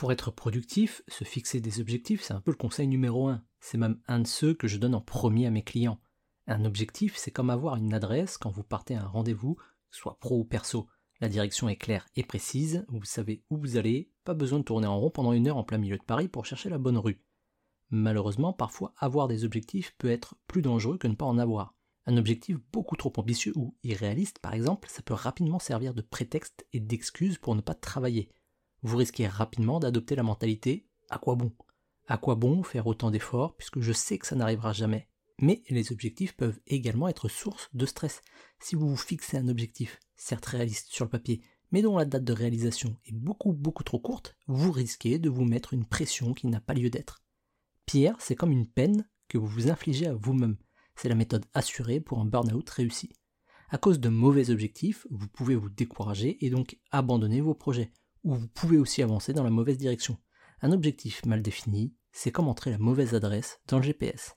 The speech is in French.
Pour être productif, se fixer des objectifs, c'est un peu le conseil numéro un. C'est même un de ceux que je donne en premier à mes clients. Un objectif, c'est comme avoir une adresse quand vous partez à un rendez-vous, soit pro ou perso. La direction est claire et précise, vous savez où vous allez, pas besoin de tourner en rond pendant une heure en plein milieu de Paris pour chercher la bonne rue. Malheureusement, parfois avoir des objectifs peut être plus dangereux que ne pas en avoir. Un objectif beaucoup trop ambitieux ou irréaliste, par exemple, ça peut rapidement servir de prétexte et d'excuse pour ne pas travailler. Vous risquez rapidement d'adopter la mentalité à quoi bon? À quoi bon faire autant d'efforts puisque je sais que ça n'arrivera jamais? Mais les objectifs peuvent également être source de stress. Si vous vous fixez un objectif, certes réaliste sur le papier, mais dont la date de réalisation est beaucoup beaucoup trop courte, vous risquez de vous mettre une pression qui n'a pas lieu d'être. Pierre, c'est comme une peine que vous vous infligez à vous-même. C'est la méthode assurée pour un burn-out réussi. À cause de mauvais objectifs, vous pouvez vous décourager et donc abandonner vos projets, ou vous pouvez aussi avancer dans la mauvaise direction. Un objectif mal défini, c'est comme entrer la mauvaise adresse dans le GPS.